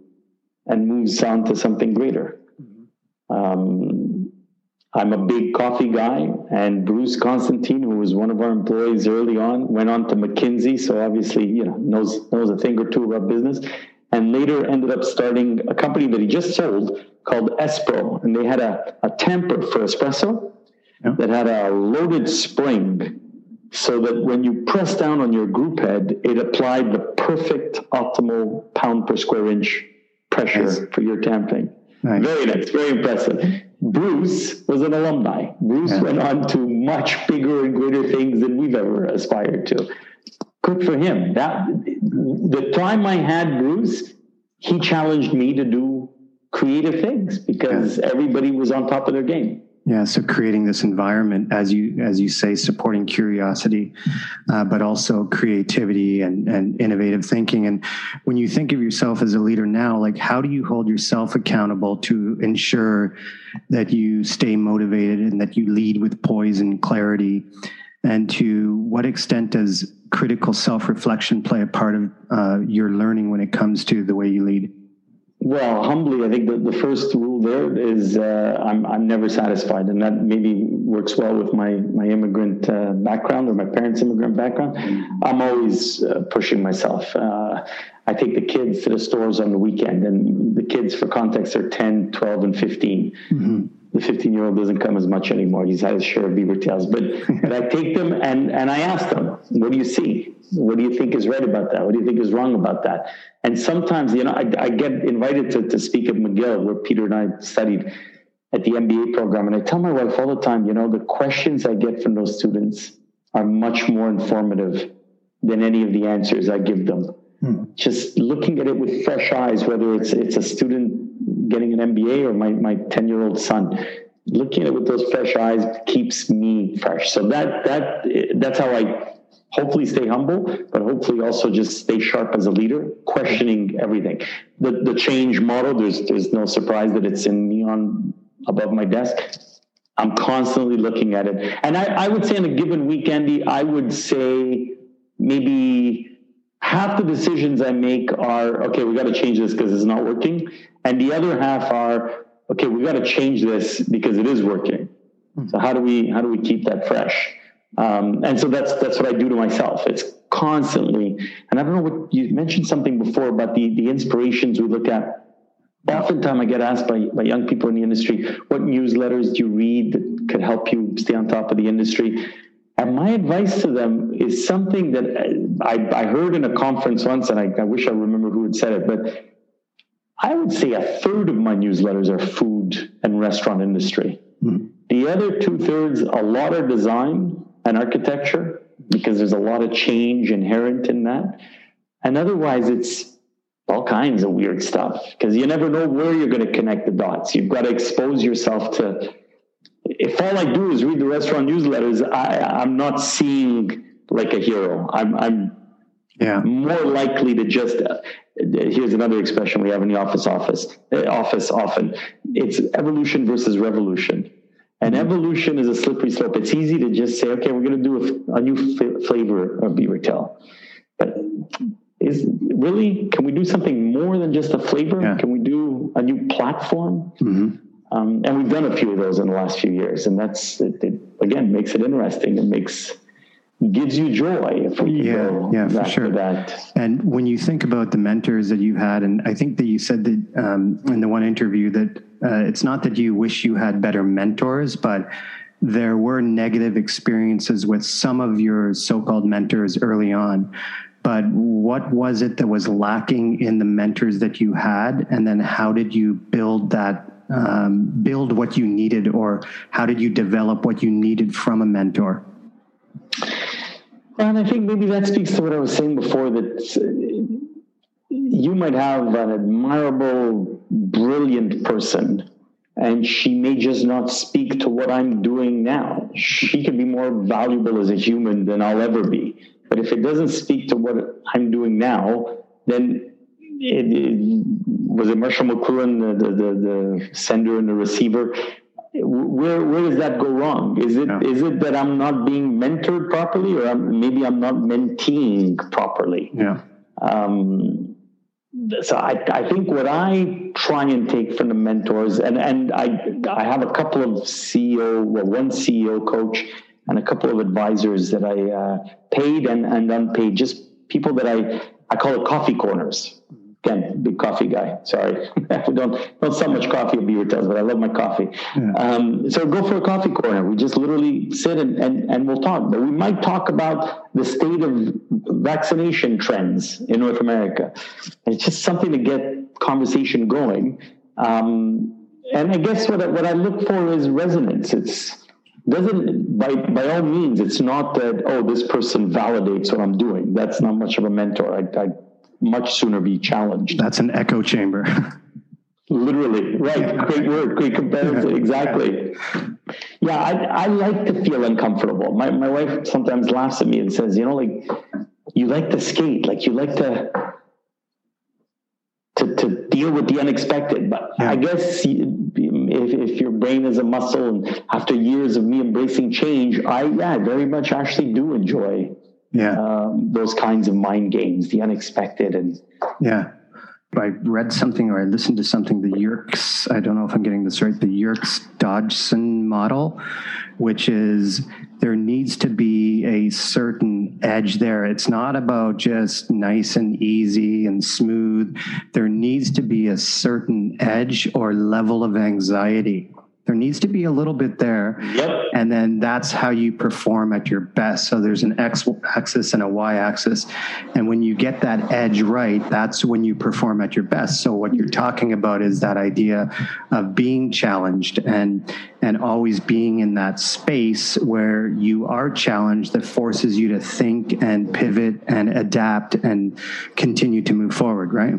and moves on to something greater. Mm-hmm. Um, I'm a big coffee guy, and Bruce Constantine, who was one of our employees early on, went on to McKinsey, so obviously you know knows knows a thing or two about business, and later ended up starting a company that he just sold called Espro, and they had a, a tamper for espresso, yeah. that had a loaded spring so that when you press down on your group head, it applied the perfect optimal pound per square inch pressure nice. for your tamping. Nice. Very nice, very impressive. Bruce was an alumni. Bruce yeah. went on to much bigger and greater things than we've ever aspired to. Good for him. That the time I had Bruce, he challenged me to do creative things because yeah. everybody was on top of their game. Yeah, so creating this environment, as you as you say, supporting curiosity, uh, but also creativity and and innovative thinking. And when you think of yourself as a leader now, like how do you hold yourself accountable to ensure that you stay motivated and that you lead with poise and clarity? And to what extent does critical self reflection play a part of uh, your learning when it comes to the way you lead? Well, humbly, I think the, the first rule there is uh, I'm, I'm never satisfied. And that maybe works well with my, my immigrant uh, background or my parents' immigrant background. I'm always uh, pushing myself. Uh, I take the kids to the stores on the weekend, and the kids, for context, are 10, 12, and 15. Mm-hmm. The 15 year old doesn't come as much anymore. He's had his share of beaver tails, but, but I take them and, and I ask them, what do you see? What do you think is right about that? What do you think is wrong about that? And sometimes, you know, I, I get invited to, to speak at McGill where Peter and I studied at the MBA program. And I tell my wife all the time, you know, the questions I get from those students are much more informative than any of the answers I give them. Hmm. Just looking at it with fresh eyes, whether it's it's a student getting an MBA or my, my 10 year old son, looking at it with those fresh eyes keeps me fresh. So that that that's how I hopefully stay humble, but hopefully also just stay sharp as a leader, questioning everything. The the change model, there's there's no surprise that it's in neon above my desk. I'm constantly looking at it. And I, I would say in a given week, Andy, I would say maybe half the decisions I make are, okay, we got to change this because it's not working. And the other half are, okay, we got to change this because it is working. So how do we, how do we keep that fresh? Um, and so that's, that's what I do to myself. It's constantly, and I don't know what you mentioned something before about the, the inspirations we look at Oftentimes, I get asked by, by young people in the industry, what newsletters do you read that could help you stay on top of the industry? And my advice to them is something that I, I heard in a conference once, and I, I wish I remember who had said it, but I would say a third of my newsletters are food and restaurant industry. Mm-hmm. The other two thirds, a lot of design and architecture, because there's a lot of change inherent in that. And otherwise, it's all kinds of weird stuff because you never know where you're going to connect the dots. You've got to expose yourself to. If all I do is read the restaurant newsletters, I, I'm not seeing like a hero. I'm, I'm yeah. more likely to just. Uh, here's another expression we have in the office office uh, office often. It's evolution versus revolution. And mm-hmm. evolution is a slippery slope. It's easy to just say, okay, we're going to do a, a new f- flavor of beaver tail. But is really can we do something more than just a flavor? Yeah. Can we do a new platform? Mm-hmm. Um, and we've done a few of those in the last few years, and that's it, it again makes it interesting. It makes gives you joy if we yeah, yeah, for sure. That. And when you think about the mentors that you've had, and I think that you said that um, in the one interview that uh, it's not that you wish you had better mentors, but there were negative experiences with some of your so-called mentors early on but what was it that was lacking in the mentors that you had and then how did you build that um, build what you needed or how did you develop what you needed from a mentor? And i think maybe that speaks to what i was saying before that you might have an admirable brilliant person and she may just not speak to what i'm doing now. She could be more valuable as a human than i'll ever be. But if it doesn't speak to what I'm doing now, then it, it, was it Marshall McLuhan, the, the, the, sender and the receiver? Where where does that go wrong? Is it yeah. is it that I'm not being mentored properly, or I'm, maybe I'm not menteeing properly? Yeah. Um, so I, I think what I try and take from the mentors, and and I I have a couple of CEO, well, one CEO coach and a couple of advisors that I uh, paid and, and unpaid, just people that I, I call it coffee corners. Again, big coffee guy. Sorry, don't don't sell much coffee at Beaver Tails, but I love my coffee. Yeah. Um, so go for a coffee corner. We just literally sit and, and, and we'll talk. But we might talk about the state of vaccination trends in North America. It's just something to get conversation going. Um, and I guess what I, what I look for is resonance. It's doesn't by by all means it's not that oh this person validates what i'm doing that's not much of a mentor i i much sooner be challenged. That's an echo chamber. Literally. Right. Great word. Great comparison. Exactly. Yeah I, I like to feel uncomfortable. My, my wife sometimes laughs at me and says you know like you like to skate. Like you like to to, to deal with the unexpected. But yeah. i guess if, if your brain is a muscle and after years of me embracing change, I, yeah, very much actually do enjoy yeah. Um, those kinds of mind games, the unexpected. And yeah. I read something or I listened to something, the Yerkes, I don't know if I'm getting this right, the Yerkes Dodson model, which is there needs to be a certain edge there. It's not about just nice and easy and smooth. There needs to be a certain edge or level of anxiety There needs to be a little bit there. Yep. And then that's how you perform at your best. So there's an X axis and a Y axis. And when you get that edge right, that's when you perform at your best. So what you're talking about is that idea of being challenged and and always being in that space where you are challenged that forces you to think and pivot and adapt and continue to move forward, right?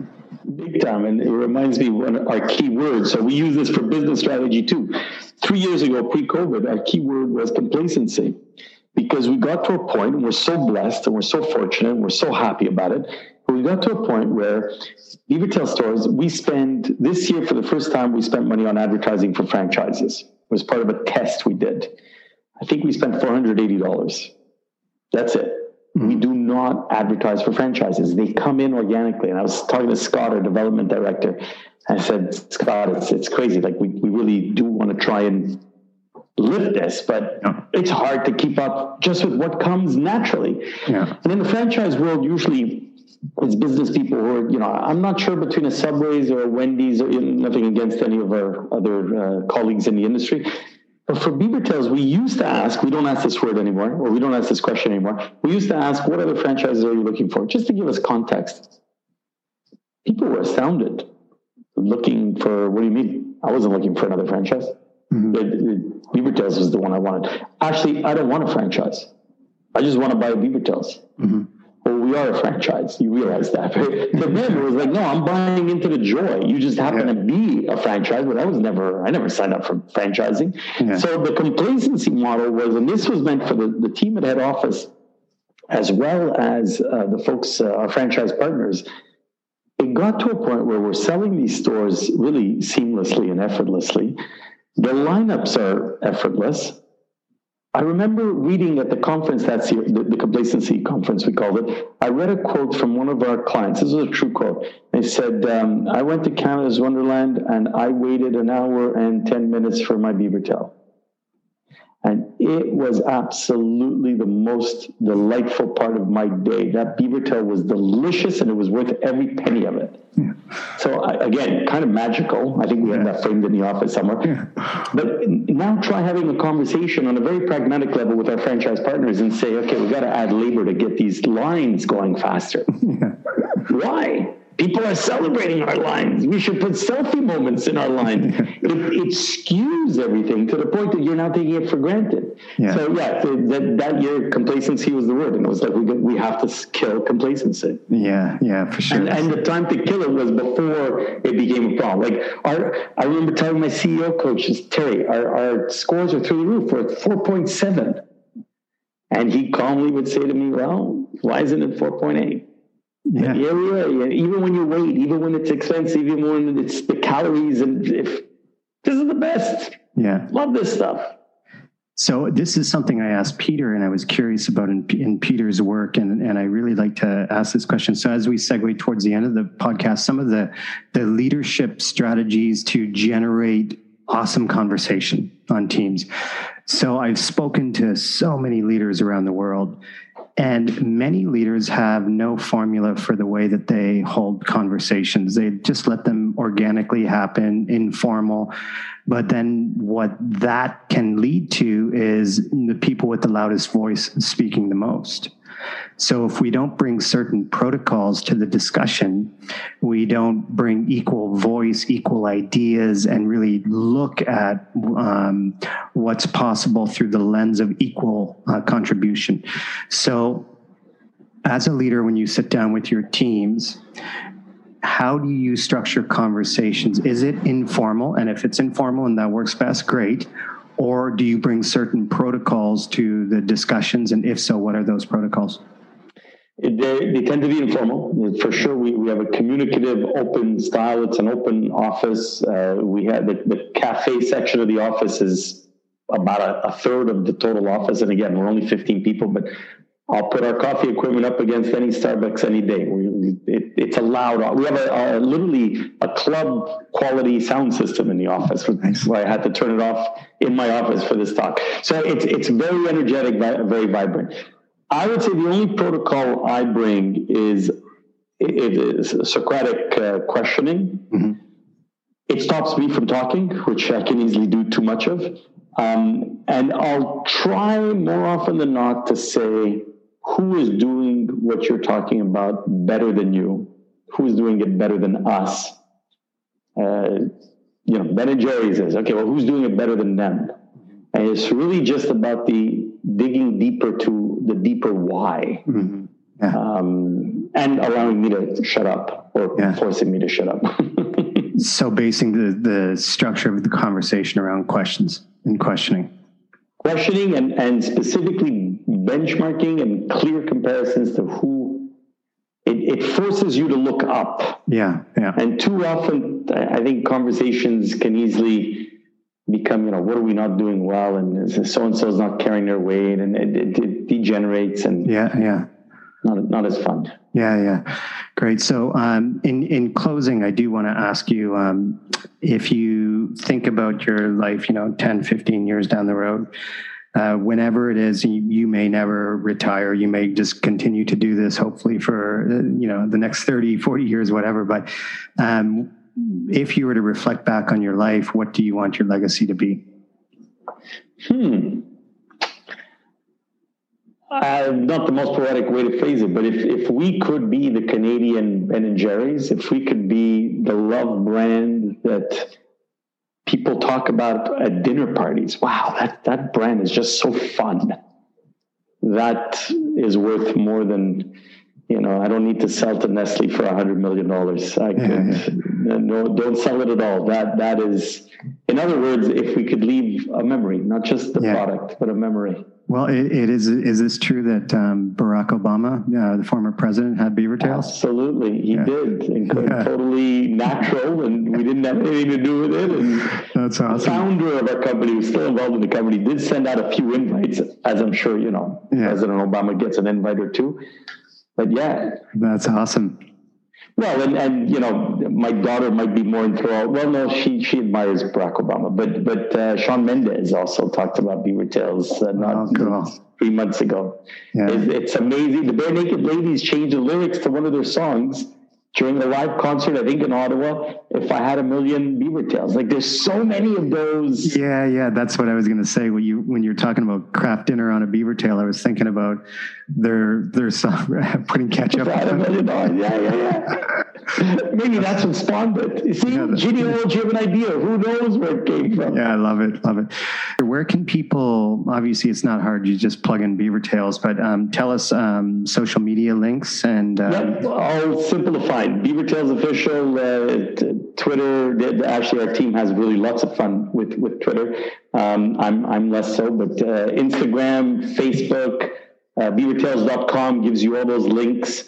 Big time. And it reminds me one our key word. So we use this for business strategy too. Three years ago, pre-COVID, our key word was complacency. Because we got to a point, and we're so blessed and we're so fortunate and we're so happy about it. But we got to a point where Beavertail stores, we spend this year for the first time, we spent money on advertising for franchises. It was part of a test we did. I think we spent $480. That's it. We do not advertise for franchises. They come in organically. And I was talking to Scott, our development director. I said, Scott, it's, it's crazy. Like we, we really do want to try and lift this, but yeah. it's hard to keep up just with what comes naturally. Yeah. And in the franchise world, usually it's business people who are, you know, I'm not sure between a Subways or a Wendy's, or nothing against any of our other uh, colleagues in the industry. But for Beavertails, we used to ask, we don't ask this word anymore, or we don't ask this question anymore. We used to ask, what other franchises are you looking for? Just to give us context. People were astounded. Looking for, what do you mean? I wasn't looking for another franchise. Mm-hmm. Beavertails was the one I wanted. Actually, I don't want a franchise. I just want to buy Beavertails. Mm-hmm well, we are a franchise. You realize that. Right? To them, it was like, no, I'm buying into the joy. You just happen yeah. to be a franchise, but I was never, I never signed up for franchising. Yeah. So the complacency model was, and this was meant for the, the team at head office, as well as uh, the folks, uh, our franchise partners. It got to a point where we're selling these stores really seamlessly and effortlessly. The lineups are effortless I remember reading at the conference that's the, the, complacency conference, we called it. I read a quote from one of our clients. This is a true quote. They said, um, I went to Canada's Wonderland and I waited an hour and 10 minutes for my beaver tail. And it was absolutely the most delightful part of my day. That beaver tail was delicious and it was worth every penny of it. Yeah. So, again, kind of magical. I think we have that framed in the office somewhere. Yeah. But now try having a conversation on a very pragmatic level with our franchise partners and say, okay, we've got to add labor to get these lines going faster. Yeah. Why? People are celebrating our lines. We should put selfie moments in our lines. it, it, skews everything to the point that you're now taking it for granted. Yeah. So yeah, that, that year complacency was the word, and it was like we we have to kill complacency. Yeah, yeah, for sure. And, and the time to kill it was before it became a problem. Like our, I remember telling my CEO coaches, Terry, our, our scores are through the roof. We're at four point seven, and he calmly would say to me, "Well, why isn't it four point eight? Yeah. yeah, yeah, Even when you wait, even when it's expensive, even when it's the calories, and if this is the best. Yeah, love this stuff. So this is something I asked Peter, and I was curious about in, in Peter's work, and, and I really like to ask this question. So as we segue towards the end of the podcast, some of the the leadership strategies to generate awesome conversation on teams. So I've spoken to so many leaders around the world, and many leaders have no formula for the way that they hold conversations. They just let them organically happen, informal. But then what that can lead to is the people with the loudest voice speaking the most. So if we don't bring certain protocols to the discussion, we don't bring equal voice, equal ideas, and really look at um, what's possible through the lens of equal uh, contribution. So as a leader, when you sit down with your teams, how do you structure conversations? Is it informal? And if it's informal and that works best, great or do you bring certain protocols to the discussions? And if so, what are those protocols? They, they, tend to be informal. For sure, we, we have a communicative, open style. It's an open office. Uh, we have the, the cafe section of the office is about a, a, third of the total office. And again, we're only 15 people, but I'll put our coffee equipment up against any Starbucks any day. We, it, it's allowed. We have a, a, literally a club quality sound system in the office. That's why I had to turn it off in my office for this talk. So it's it's very energetic, very vibrant. I would say the only protocol I bring is it is Socratic uh, questioning. Mm-hmm it stops me from talking, which I can easily do too much of. Um, and I'll try more often than not to say who is doing what you're talking about better than you, who is doing it better than us. Uh, you know, Ben and Jerry's is okay. Well, who's doing it better than them? And it's really just about the digging deeper to the deeper why, mm-hmm. yeah. um, and allowing me to shut up or yeah. forcing me to shut up. so, basing the the structure of the conversation around questions and questioning, questioning, and and specifically benchmarking and clear comparisons to who it, it, forces you to look up. Yeah, yeah. And too often, I think conversations can easily become, you know, what are we not doing well? And so and so is not carrying their weight, and it, it, it, degenerates. And yeah, yeah, not not as fun. Yeah, yeah, great. So, um, in in closing, I do want to ask you um, if you think about your life, you know, 10, 15 years down the road. Uh, whenever it is, you, you, may never retire. You may just continue to do this, hopefully, for uh, you know the next 30, 40 years, whatever. But um, if you were to reflect back on your life, what do you want your legacy to be? Hmm. Uh, not the most poetic way to phrase it, but if, if we could be the Canadian Ben and Jerry's, if we could be the love brand that people talk about at dinner parties, wow, that, that brand is just so fun. That is worth more than you know, I don't need to sell to Nestle for a hundred million dollars. I could no, don't sell it at all. That that is, in other words, if we could leave a memory, not just the yeah. product, but a memory. Well, it, it is. Is this true that um, Barack Obama, uh, the former president, had beaver tails? Absolutely, he yeah. did, and yeah. totally natural, and we didn't have anything to do with it. And That's awesome. The founder of our company, who's still involved in the company, did send out a few invites, as I'm sure you know. President Obama gets an invite or two but yeah, that's awesome. Well, and, and you know, my daughter might be more enthralled. Well, no, she she admires Barack Obama, but but uh, Shawn Mendes also talked about beaver tails uh, not oh, cool. three months ago. Yeah. It's, it's amazing. The Barenaked Ladies changed the lyrics to one of their songs during a live concert, I think in Ottawa, if I had a million beaver tails. Like there's so many of those. Yeah, yeah, that's what I was gonna say. When you when you're talking about Kraft Dinner on a beaver tail, I was thinking about their their song putting ketchup. If I had a million dollars, yeah, yeah, yeah. Maybe that's what spawned it. You see, yeah, genealogy you have an idea. Who knows where it came from? Yeah, I love it. Love it. Where can people, obviously, it's not hard. You just plug in Beaver Tails, but um, tell us um, social media links and. Uh, yep, all simplified. Beaver Tails Official, uh, Twitter. Actually, our team has really lots of fun with, with Twitter. Um, I'm, I'm less so, but uh, Instagram, Facebook, uh, beavertails.com gives you all those links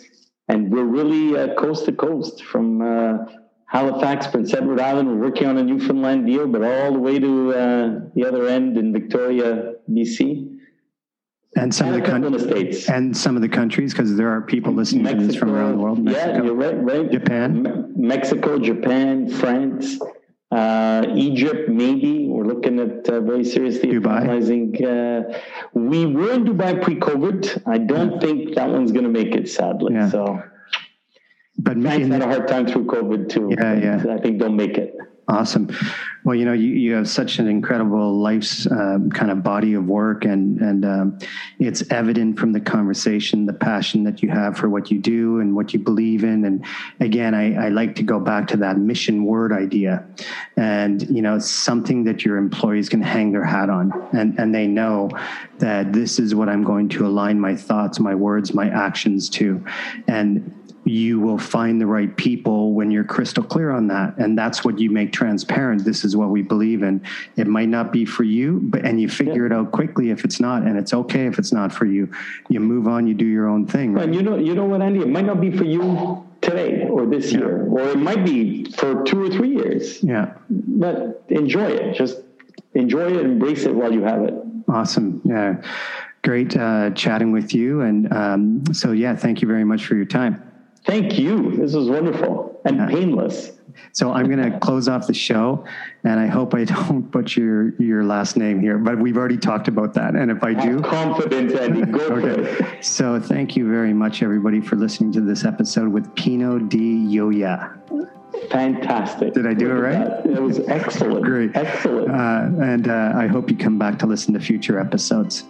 and we're really uh, coast to coast from uh, Halifax, Prince Edward Island. We're working on a Newfoundland deal, but all the way to uh, the other end in Victoria, BC. And some and of the countries, and some of the countries, because there are people listening Mexico, to this from around the world. Mexico, yeah, you're right, right. Japan, Me- Mexico, Japan, France, uh, Egypt, maybe we're looking at uh, very seriously Dubai. Uh, we were in Dubai pre-COVID. I don't yeah. think that one's going to make it, sadly. Yeah. So, but France had a hard time through COVID too. Yeah, yeah. I think they'll make it. Awesome. Well, you know, you, you have such an incredible life's um, kind of body of work, and and um, it's evident from the conversation the passion that you have for what you do and what you believe in. And again, I, I like to go back to that mission word idea, and you know, something that your employees can hang their hat on, and and they know that this is what I'm going to align my thoughts, my words, my actions to, and you will find the right people when you're crystal clear on that. And that's what you make transparent. This is what we believe in. It might not be for you but and you figure yeah. it out quickly if it's not and it's okay if it's not for you. You move on you do your own thing right? and you know you know what andy? It might not be for you today or this yeah. year or it might be for two or three years. Yeah. But enjoy it. Just enjoy it embrace it while you have it. Awesome. Yeah. Great uh, chatting with you and um, so yeah thank you very much for your time Thank you. This was wonderful and yeah. painless. So I'm going to close off the show, and I hope I don't butcher your, your last name here, but we've already talked about that. And if I do, Have confidence, Andy. Go okay. So thank you very much, everybody, for listening to this episode with Pino Di Ioia. fantastic. Did I do it right? That. It was excellent. Great. Excellent. Uh, and uh, I hope you come back to listen to future episodes.